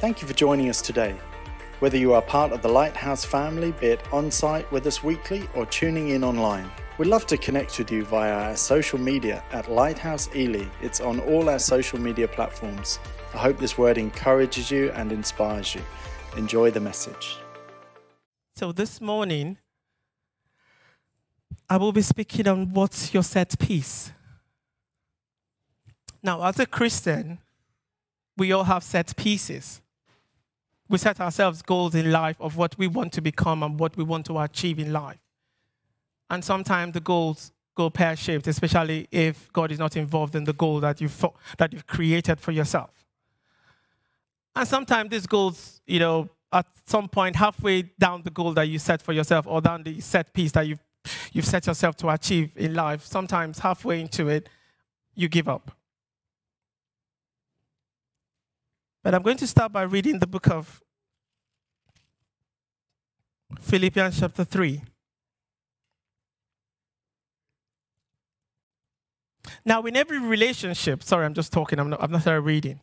Thank you for joining us today. Whether you are part of the Lighthouse family, be it on site with us weekly or tuning in online, we'd love to connect with you via our social media at Lighthouse Ely. It's on all our social media platforms. I hope this word encourages you and inspires you. Enjoy the message. So this morning, I will be speaking on what's your set piece. Now, as a Christian, we all have set pieces. We set ourselves goals in life of what we want to become and what we want to achieve in life. And sometimes the goals go pear shaped, especially if God is not involved in the goal that you've, that you've created for yourself. And sometimes these goals, you know, at some point halfway down the goal that you set for yourself or down the set piece that you've, you've set yourself to achieve in life, sometimes halfway into it, you give up. But I'm going to start by reading the book of Philippians, chapter 3. Now, in every relationship, sorry, I'm just talking, I'm not, I'm not reading.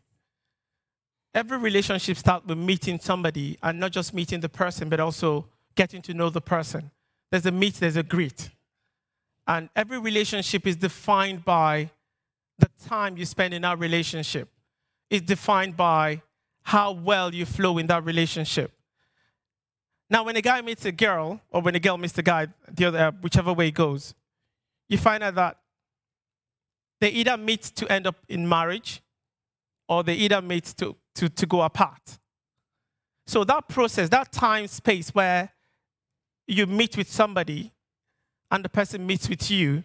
Every relationship starts with meeting somebody and not just meeting the person, but also getting to know the person. There's a meet, there's a greet. And every relationship is defined by the time you spend in that relationship is defined by how well you flow in that relationship. Now, when a guy meets a girl, or when a girl meets a guy, the other, uh, whichever way it goes, you find out that they either meet to end up in marriage, or they either meet to, to, to go apart. So that process, that time space where you meet with somebody and the person meets with you,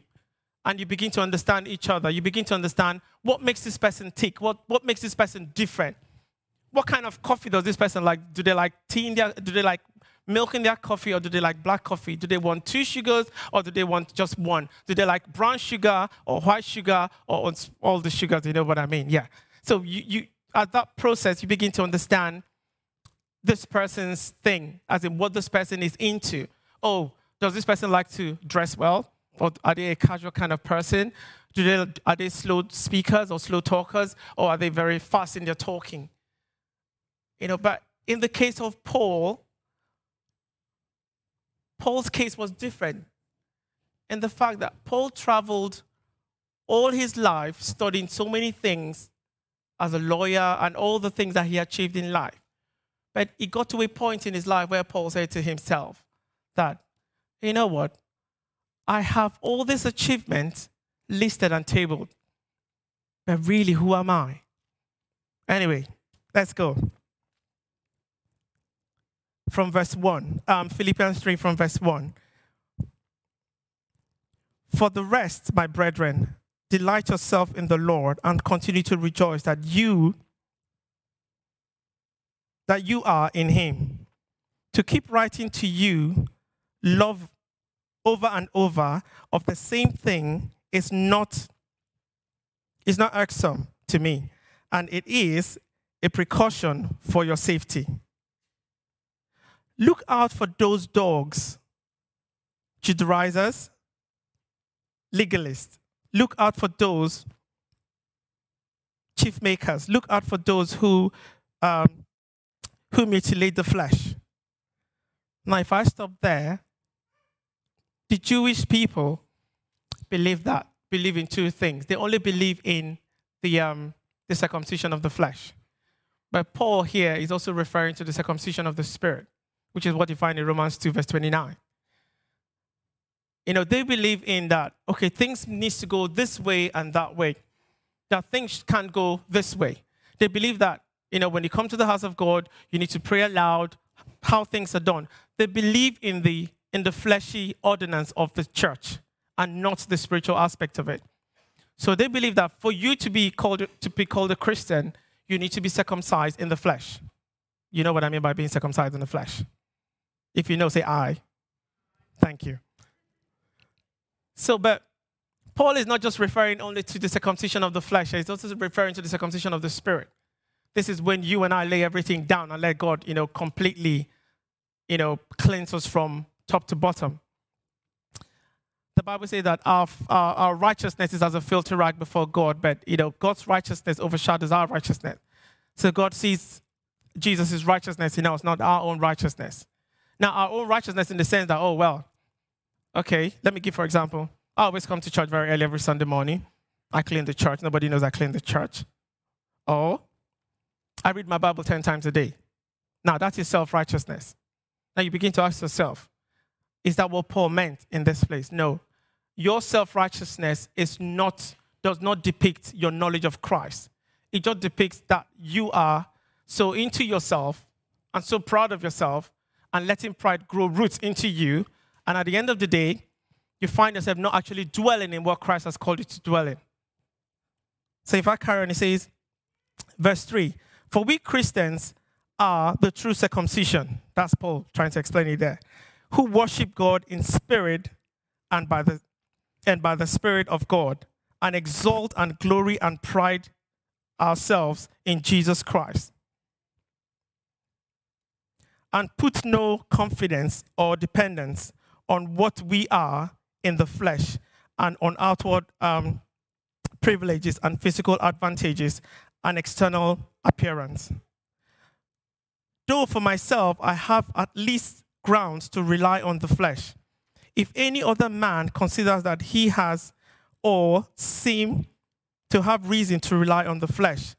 and you begin to understand each other. You begin to understand what makes this person tick, what, what makes this person different. What kind of coffee does this person like? Do they like tea in their, do they like milk in their coffee or do they like black coffee? Do they want two sugars or do they want just one? Do they like brown sugar or white sugar or all the sugars? You know what I mean? Yeah. So you, you at that process, you begin to understand this person's thing, as in what this person is into. Oh, does this person like to dress well? Or are they a casual kind of person? Do they, are they slow speakers or slow talkers? Or are they very fast in their talking? You know, but in the case of Paul, Paul's case was different in the fact that Paul traveled all his life studying so many things as a lawyer and all the things that he achieved in life. But he got to a point in his life where Paul said to himself that, you know what? I have all these achievements listed and tabled. But really, who am I? Anyway, let's go. From verse 1, um, Philippians 3 from verse 1. For the rest, my brethren, delight yourself in the Lord and continue to rejoice that you that you are in him. To keep writing to you, love over and over of the same thing is not is not irksome to me, and it is a precaution for your safety. Look out for those dogs, Judaizers, legalists. Look out for those chief makers. Look out for those who um, who mutilate the flesh. Now, if I stop there, the Jewish people believe that, believe in two things. They only believe in the, um, the circumcision of the flesh. But Paul here is also referring to the circumcision of the spirit, which is what you find in Romans 2, verse 29. You know, they believe in that, okay, things needs to go this way and that way. That things can't go this way. They believe that, you know, when you come to the house of God, you need to pray aloud, how things are done. They believe in the in the fleshy ordinance of the church and not the spiritual aspect of it. So they believe that for you to be called to be called a Christian, you need to be circumcised in the flesh. You know what I mean by being circumcised in the flesh. If you know, say I. Thank you. So, but Paul is not just referring only to the circumcision of the flesh, he's also referring to the circumcision of the spirit. This is when you and I lay everything down and let God, you know, completely, you know, cleanse us from top to bottom. The Bible says that our, our, our righteousness is as a filthy rag before God, but you know God's righteousness overshadows our righteousness. So God sees Jesus' righteousness in us, not our own righteousness. Now, our own righteousness in the sense that, oh, well, okay, let me give for example. I always come to church very early every Sunday morning. I clean the church. Nobody knows I clean the church. Or I read my Bible 10 times a day. Now, that is self righteousness. Now, you begin to ask yourself, is that what Paul meant in this place? No. Your self righteousness is not, does not depict your knowledge of Christ. It just depicts that you are so into yourself and so proud of yourself and letting pride grow roots into you. And at the end of the day, you find yourself not actually dwelling in what Christ has called you to dwell in. So if I carry on, it says, verse 3 For we Christians are the true circumcision. That's Paul trying to explain it there. Who worship God in spirit and by the and by the Spirit of God, and exalt and glory and pride ourselves in Jesus Christ. And put no confidence or dependence on what we are in the flesh and on outward um, privileges and physical advantages and external appearance. Though for myself, I have at least grounds to rely on the flesh. If any other man considers that he has or seem to have reason to rely on the flesh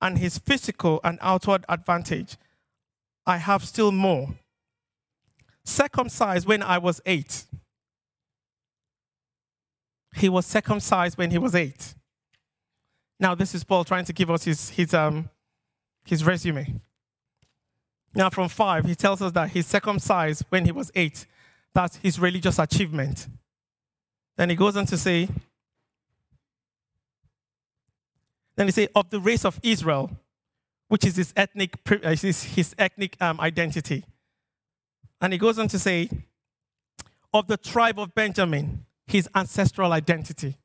and his physical and outward advantage, I have still more. Circumcised when I was eight. He was circumcised when he was eight. Now, this is Paul trying to give us his, his, um, his resume. Now, from five, he tells us that he's circumcised when he was eight. That's his religious achievement. Then he goes on to say, then he say, of the race of Israel, which is his ethnic, uh, his ethnic um, identity. And he goes on to say, of the tribe of Benjamin, his ancestral identity.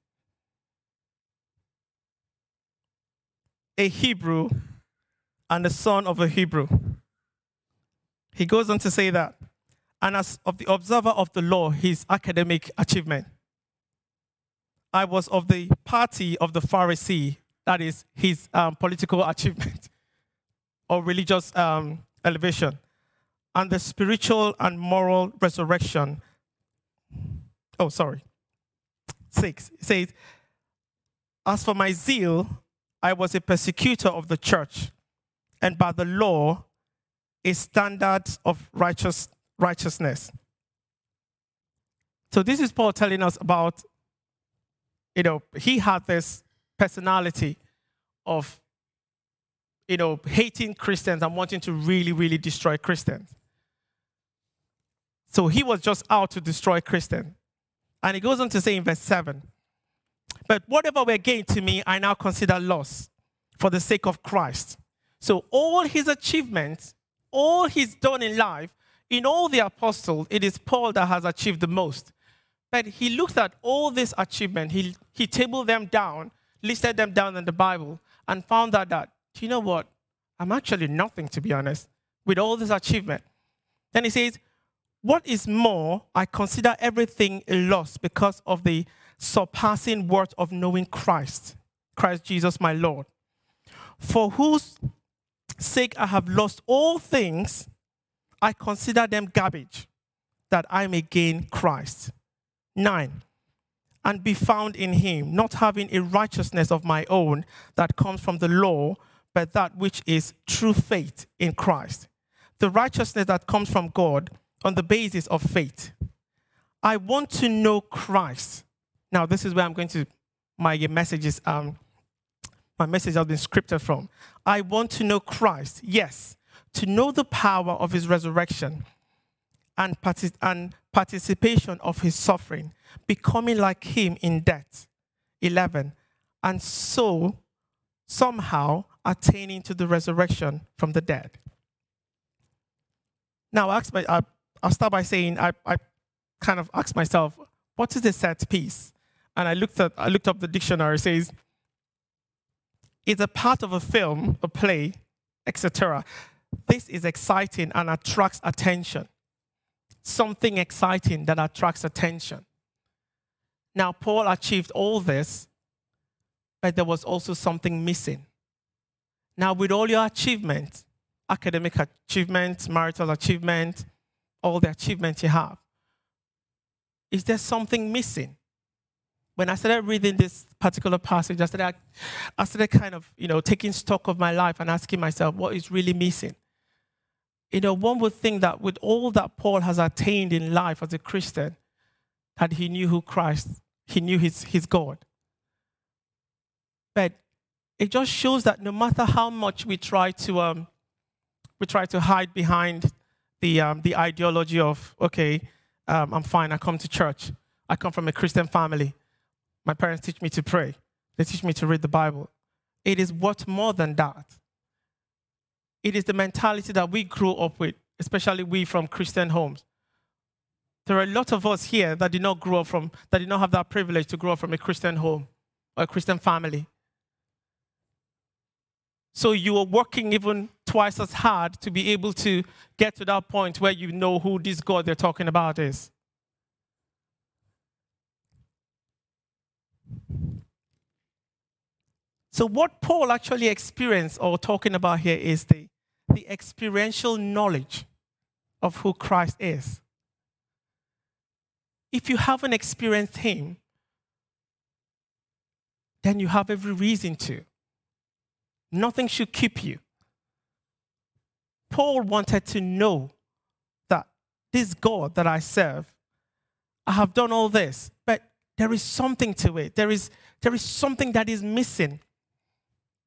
a Hebrew and the son of a Hebrew. He goes on to say that, and as of the observer of the law, his academic achievement. I was of the party of the Pharisee, that is his um, political achievement or religious um, elevation, and the spiritual and moral resurrection. Oh, sorry. Six. It says, As for my zeal, I was a persecutor of the church, and by the law, a standard of righteous, righteousness. So this is Paul telling us about, you know, he had this personality of, you know, hating Christians and wanting to really, really destroy Christians. So he was just out to destroy Christians. And he goes on to say in verse 7 but whatever were gained to me, I now consider loss for the sake of Christ. So all his achievements, all he's done in life, in all the apostles, it is Paul that has achieved the most. But he looked at all this achievement, he, he tabled them down, listed them down in the Bible, and found out that, do you know what? I'm actually nothing, to be honest, with all this achievement. Then he says, What is more, I consider everything a loss because of the surpassing worth of knowing Christ, Christ Jesus my Lord, for whose sake I have lost all things, I consider them garbage, that I may gain Christ. Nine, and be found in him, not having a righteousness of my own that comes from the law, but that which is true faith in Christ. The righteousness that comes from God on the basis of faith. I want to know Christ now, this is where I'm going to, my messages, um, my message has been scripted from. I want to know Christ, yes, to know the power of his resurrection and, partic- and participation of his suffering, becoming like him in death. 11. And so, somehow, attaining to the resurrection from the dead. Now, I will start by saying, I, I kind of ask myself, what is a set piece? and I looked at I looked up the dictionary. It says it's a part of a film, a play, etc. This is exciting and attracts attention. Something exciting that attracts attention. Now, Paul achieved all this, but there was also something missing. Now, with all your achievements, academic achievements, marital achievement, all the achievements you have. Is there something missing? When I started reading this particular passage, I started, I started kind of, you know, taking stock of my life and asking myself, what is really missing? You know, one would think that with all that Paul has attained in life as a Christian, that he knew who Christ, he knew his, his God. But it just shows that no matter how much we try to, um, we try to hide behind the, um, the ideology of, okay, um, I'm fine, I come to church. I come from a Christian family. My parents teach me to pray, they teach me to read the Bible. It is what more than that. It is the mentality that we grew up with, especially we from Christian homes. There are a lot of us here that did not grow up from, that did not have that privilege to grow up from a Christian home or a Christian family. So you are working even twice as hard to be able to get to that point where you know who this God they're talking about is. So, what Paul actually experienced or talking about here is the, the experiential knowledge of who Christ is. If you haven't experienced Him, then you have every reason to. Nothing should keep you. Paul wanted to know that this God that I serve, I have done all this, but there is something to it. There is, there is something that is missing.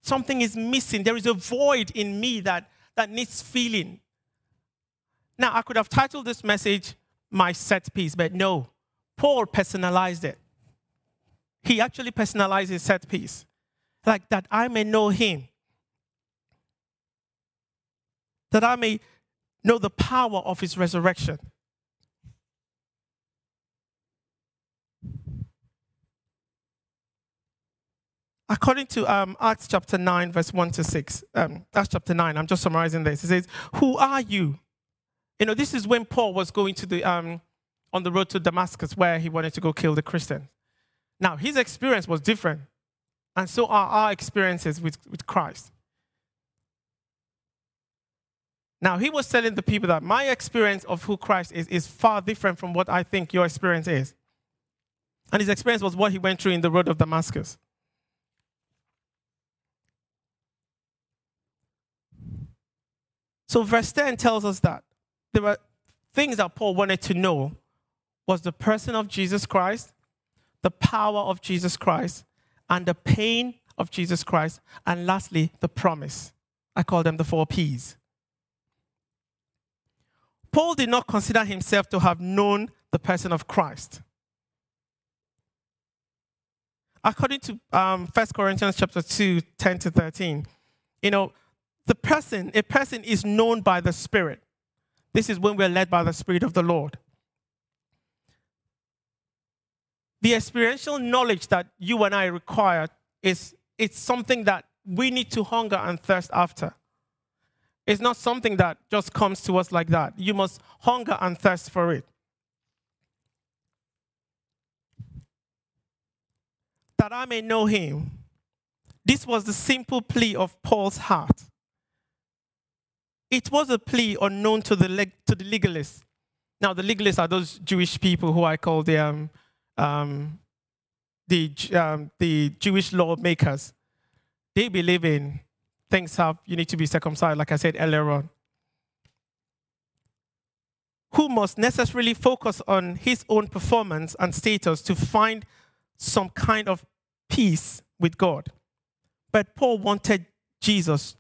Something is missing. There is a void in me that, that needs filling. Now, I could have titled this message My Set Piece, but no. Paul personalized it. He actually personalized his set piece. Like that I may know him that I may know the power of his resurrection. According to um, Acts chapter 9, verse 1 to 6, um, Acts chapter 9, I'm just summarizing this. It says, Who are you? You know, this is when Paul was going to the, um, on the road to Damascus where he wanted to go kill the Christians. Now, his experience was different, and so are our experiences with, with Christ. Now, he was telling the people that my experience of who Christ is is far different from what I think your experience is. And his experience was what he went through in the road of Damascus. So, verse 10 tells us that there were things that Paul wanted to know was the person of Jesus Christ, the power of Jesus Christ, and the pain of Jesus Christ, and lastly, the promise. I call them the four P's. Paul did not consider himself to have known the person of Christ. According to um, 1 Corinthians chapter 2, 10 to 13, you know, the person, a person is known by the Spirit. This is when we're led by the Spirit of the Lord. The experiential knowledge that you and I require is it's something that we need to hunger and thirst after. It's not something that just comes to us like that. You must hunger and thirst for it. That I may know him. This was the simple plea of Paul's heart. It was a plea unknown to the, leg- to the legalists. Now, the legalists are those Jewish people who I call the, um, um, the, um, the Jewish lawmakers. They believe in things have, you need to be circumcised, like I said earlier on. Who must necessarily focus on his own performance and status to find some kind of peace with God. But Paul wanted Jesus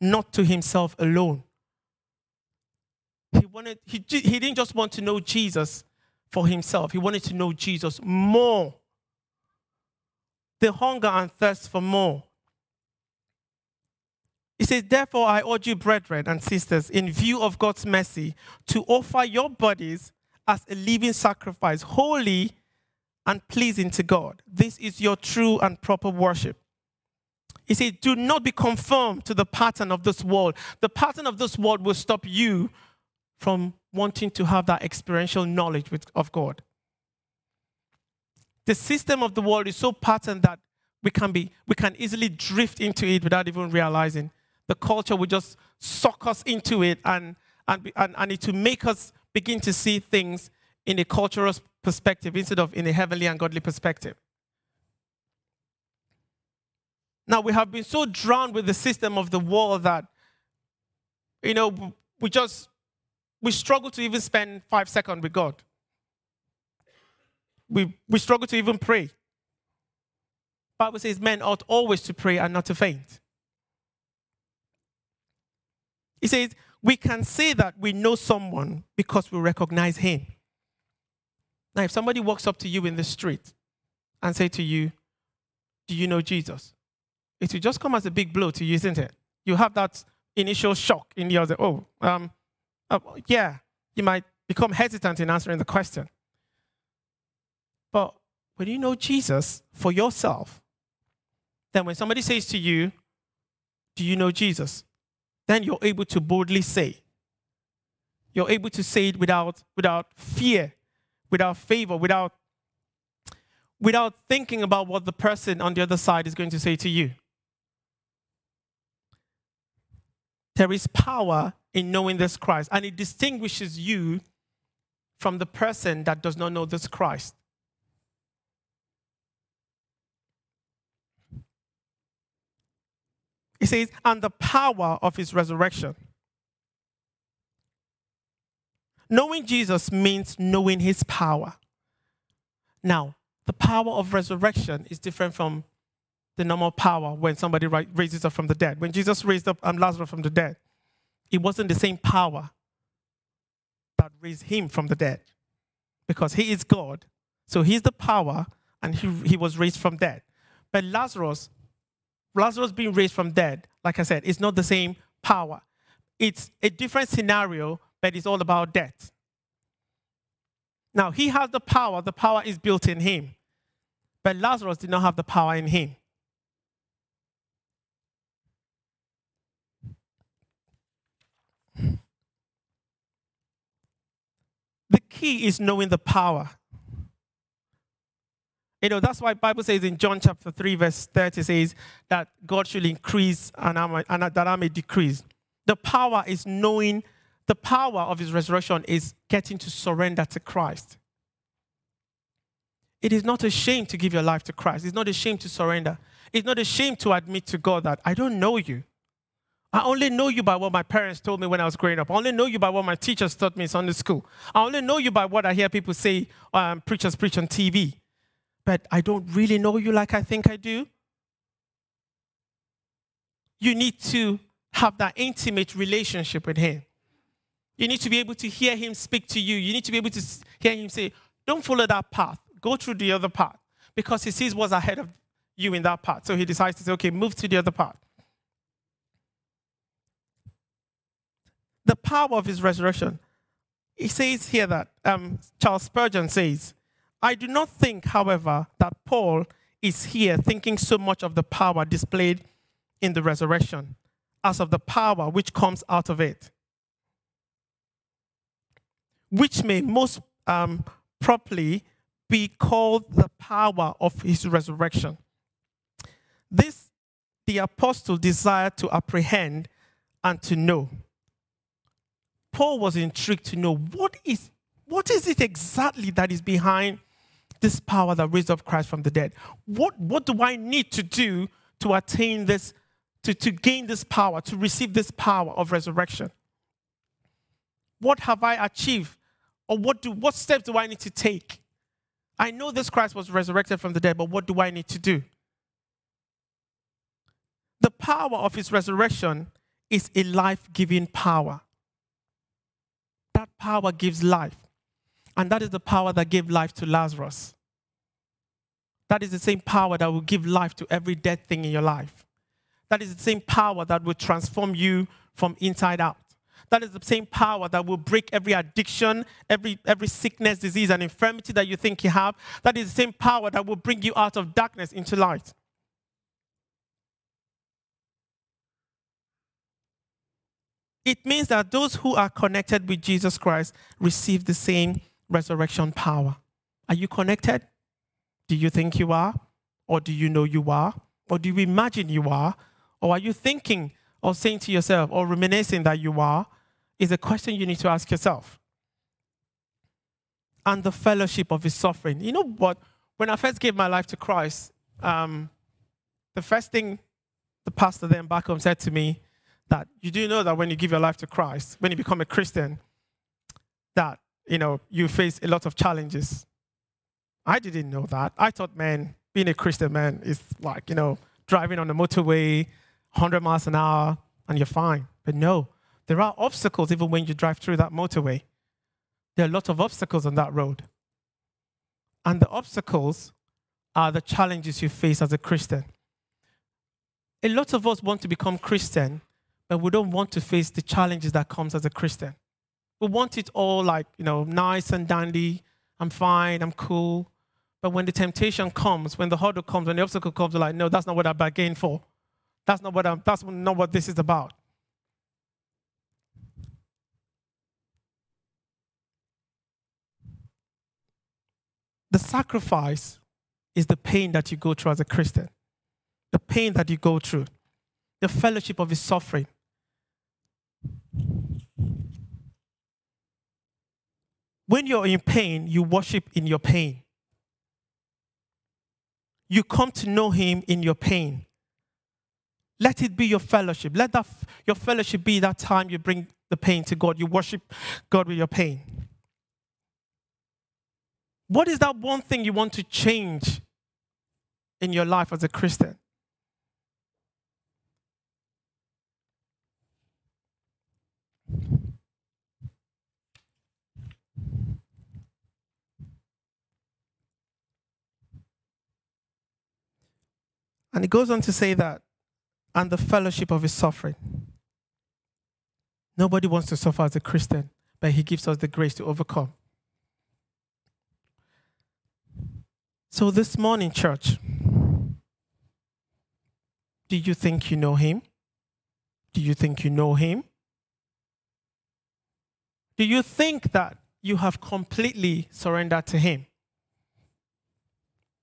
not to himself alone. He, wanted, he, he didn't just want to know Jesus for himself, he wanted to know Jesus more. The hunger and thirst for more. He says, Therefore, I urge you, brethren and sisters, in view of God's mercy, to offer your bodies as a living sacrifice, holy and pleasing to God. This is your true and proper worship. He said, Do not be conformed to the pattern of this world. The pattern of this world will stop you from wanting to have that experiential knowledge of God. The system of the world is so patterned that we can, be, we can easily drift into it without even realizing the culture will just suck us into it and, and, and, and it to make us begin to see things in a cultural perspective instead of in a heavenly and godly perspective. Now, we have been so drowned with the system of the world that, you know, we just, we struggle to even spend five seconds with God. We, we struggle to even pray. Bible says men ought always to pray and not to faint. He says, we can say that we know someone because we recognize him. Now, if somebody walks up to you in the street and say to you, Do you know Jesus? It will just come as a big blow to you, isn't it? You have that initial shock in your, oh, um, uh, yeah, you might become hesitant in answering the question. But when you know Jesus for yourself, then when somebody says to you, Do you know Jesus? then you're able to boldly say. You're able to say it without, without fear, without favor, without, without thinking about what the person on the other side is going to say to you. There is power in knowing this Christ, and it distinguishes you from the person that does not know this Christ. He says, and the power of his resurrection. Knowing Jesus means knowing his power. Now, the power of resurrection is different from the normal power when somebody raises up from the dead. When Jesus raised up um, Lazarus from the dead, it wasn't the same power that raised him from the dead because he is God. So he's the power and he, he was raised from dead. But Lazarus Lazarus being raised from dead, like I said, it's not the same power. It's a different scenario, but it's all about death. Now, he has the power, the power is built in him. But Lazarus did not have the power in him. The key is knowing the power. You know, that's why Bible says in John chapter 3, verse 30 says that God should increase and, I and that I may decrease. The power is knowing, the power of his resurrection is getting to surrender to Christ. It is not a shame to give your life to Christ. It's not a shame to surrender. It's not a shame to admit to God that I don't know you. I only know you by what my parents told me when I was growing up. I only know you by what my teachers taught me in Sunday school. I only know you by what I hear people say, um, preachers preach on TV but I don't really know you like I think I do. You need to have that intimate relationship with Him. You need to be able to hear Him speak to you. You need to be able to hear Him say, Don't follow that path, go through the other path. Because He sees what's ahead of you in that path. So He decides to say, Okay, move to the other path. The power of His resurrection. He says here that um, Charles Spurgeon says, I do not think, however, that Paul is here thinking so much of the power displayed in the resurrection as of the power which comes out of it, which may most um, properly be called the power of his resurrection. This the apostle desired to apprehend and to know. Paul was intrigued to know what is, what is it exactly that is behind this power that raised up Christ from the dead. What, what do I need to do to attain this, to, to gain this power, to receive this power of resurrection? What have I achieved? Or what, do, what steps do I need to take? I know this Christ was resurrected from the dead, but what do I need to do? The power of his resurrection is a life giving power. Power gives life. And that is the power that gave life to Lazarus. That is the same power that will give life to every dead thing in your life. That is the same power that will transform you from inside out. That is the same power that will break every addiction, every, every sickness, disease, and infirmity that you think you have. That is the same power that will bring you out of darkness into light. It means that those who are connected with Jesus Christ receive the same resurrection power. Are you connected? Do you think you are? Or do you know you are? Or do you imagine you are? Or are you thinking or saying to yourself or reminiscing that you are is a question you need to ask yourself. And the fellowship of his suffering. You know what? When I first gave my life to Christ, um, the first thing the pastor then back home said to me that you do know that when you give your life to Christ, when you become a Christian, that you know you face a lot of challenges. I didn't know that. I thought, man, being a Christian man is like you know driving on the motorway, 100 miles an hour, and you're fine. But no, there are obstacles even when you drive through that motorway. There are a lot of obstacles on that road. And the obstacles are the challenges you face as a Christian. A lot of us want to become Christian, but we don't want to face the challenges that comes as a Christian. We want it all like, you know, nice and dandy. I'm fine, I'm cool. But when the temptation comes, when the hurdle comes, when the obstacle comes, we're like, no, that's not what I bargained for. That's not what I'm, that's not what this is about. The sacrifice is the pain that you go through as a Christian, the pain that you go through, the fellowship of his suffering. When you're in pain, you worship in your pain. You come to know him in your pain. Let it be your fellowship. Let that, your fellowship be that time you bring the pain to God. You worship God with your pain. What is that one thing you want to change in your life as a Christian? And it goes on to say that, and the fellowship of his suffering. Nobody wants to suffer as a Christian, but he gives us the grace to overcome. So, this morning, church, do you think you know him? Do you think you know him? Do you think that you have completely surrendered to him?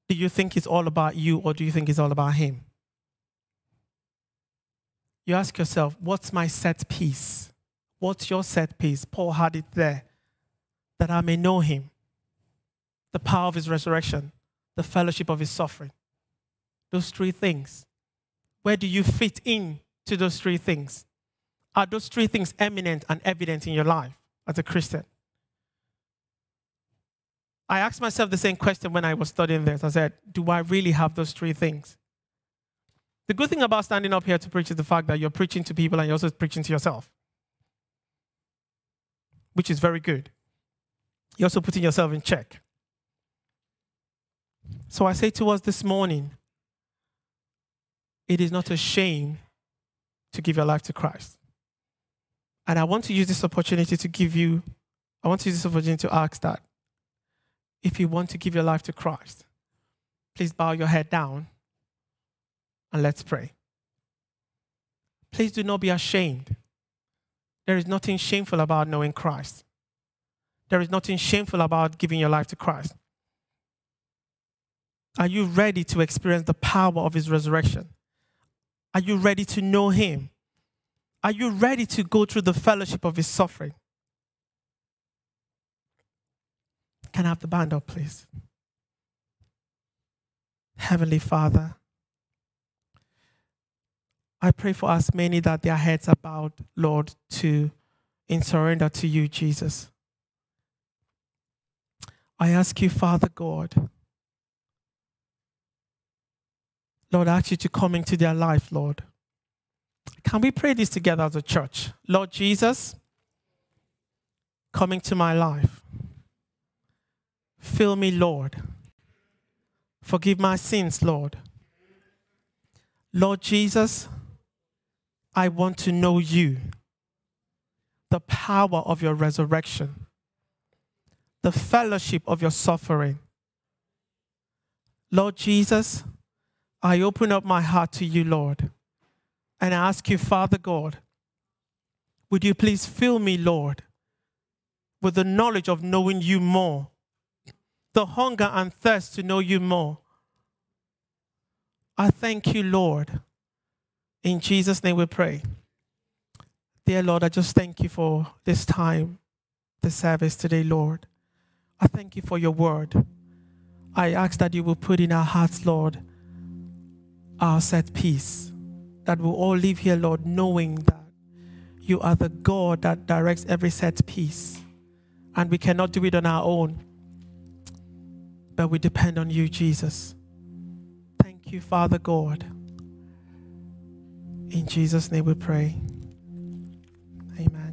Do you think it's all about you or do you think it's all about him? You ask yourself, what's my set piece? What's your set piece? Paul had it there that I may know him, the power of his resurrection, the fellowship of his suffering. Those three things. Where do you fit in to those three things? Are those three things eminent and evident in your life as a Christian? I asked myself the same question when I was studying this. I said, Do I really have those three things? The good thing about standing up here to preach is the fact that you're preaching to people and you're also preaching to yourself, which is very good. You're also putting yourself in check. So I say to us this morning, it is not a shame to give your life to Christ. And I want to use this opportunity to give you, I want to use this opportunity to ask that if you want to give your life to Christ, please bow your head down and let's pray. Please do not be ashamed. There is nothing shameful about knowing Christ. There is nothing shameful about giving your life to Christ. Are you ready to experience the power of his resurrection? Are you ready to know him? Are you ready to go through the fellowship of his suffering? Can I have the band up, please? Heavenly Father, I pray for us many that their heads are bowed, Lord, to in surrender to you, Jesus. I ask you, Father God, Lord, I ask you to come into their life, Lord. Can we pray this together as a church? Lord Jesus, coming to my life. Fill me, Lord. Forgive my sins, Lord. Lord Jesus, I want to know you, the power of your resurrection, the fellowship of your suffering. Lord Jesus, I open up my heart to you, Lord, and I ask you, Father God, would you please fill me, Lord, with the knowledge of knowing you more the hunger and thirst to know you more. I thank you, Lord. In Jesus' name we pray. Dear Lord, I just thank you for this time, the service today, Lord. I thank you for your word. I ask that you will put in our hearts, Lord, our set piece, that we'll all live here, Lord, knowing that you are the God that directs every set piece. And we cannot do it on our own, but we depend on you, Jesus. Thank you, Father God. In Jesus' name we pray. Amen.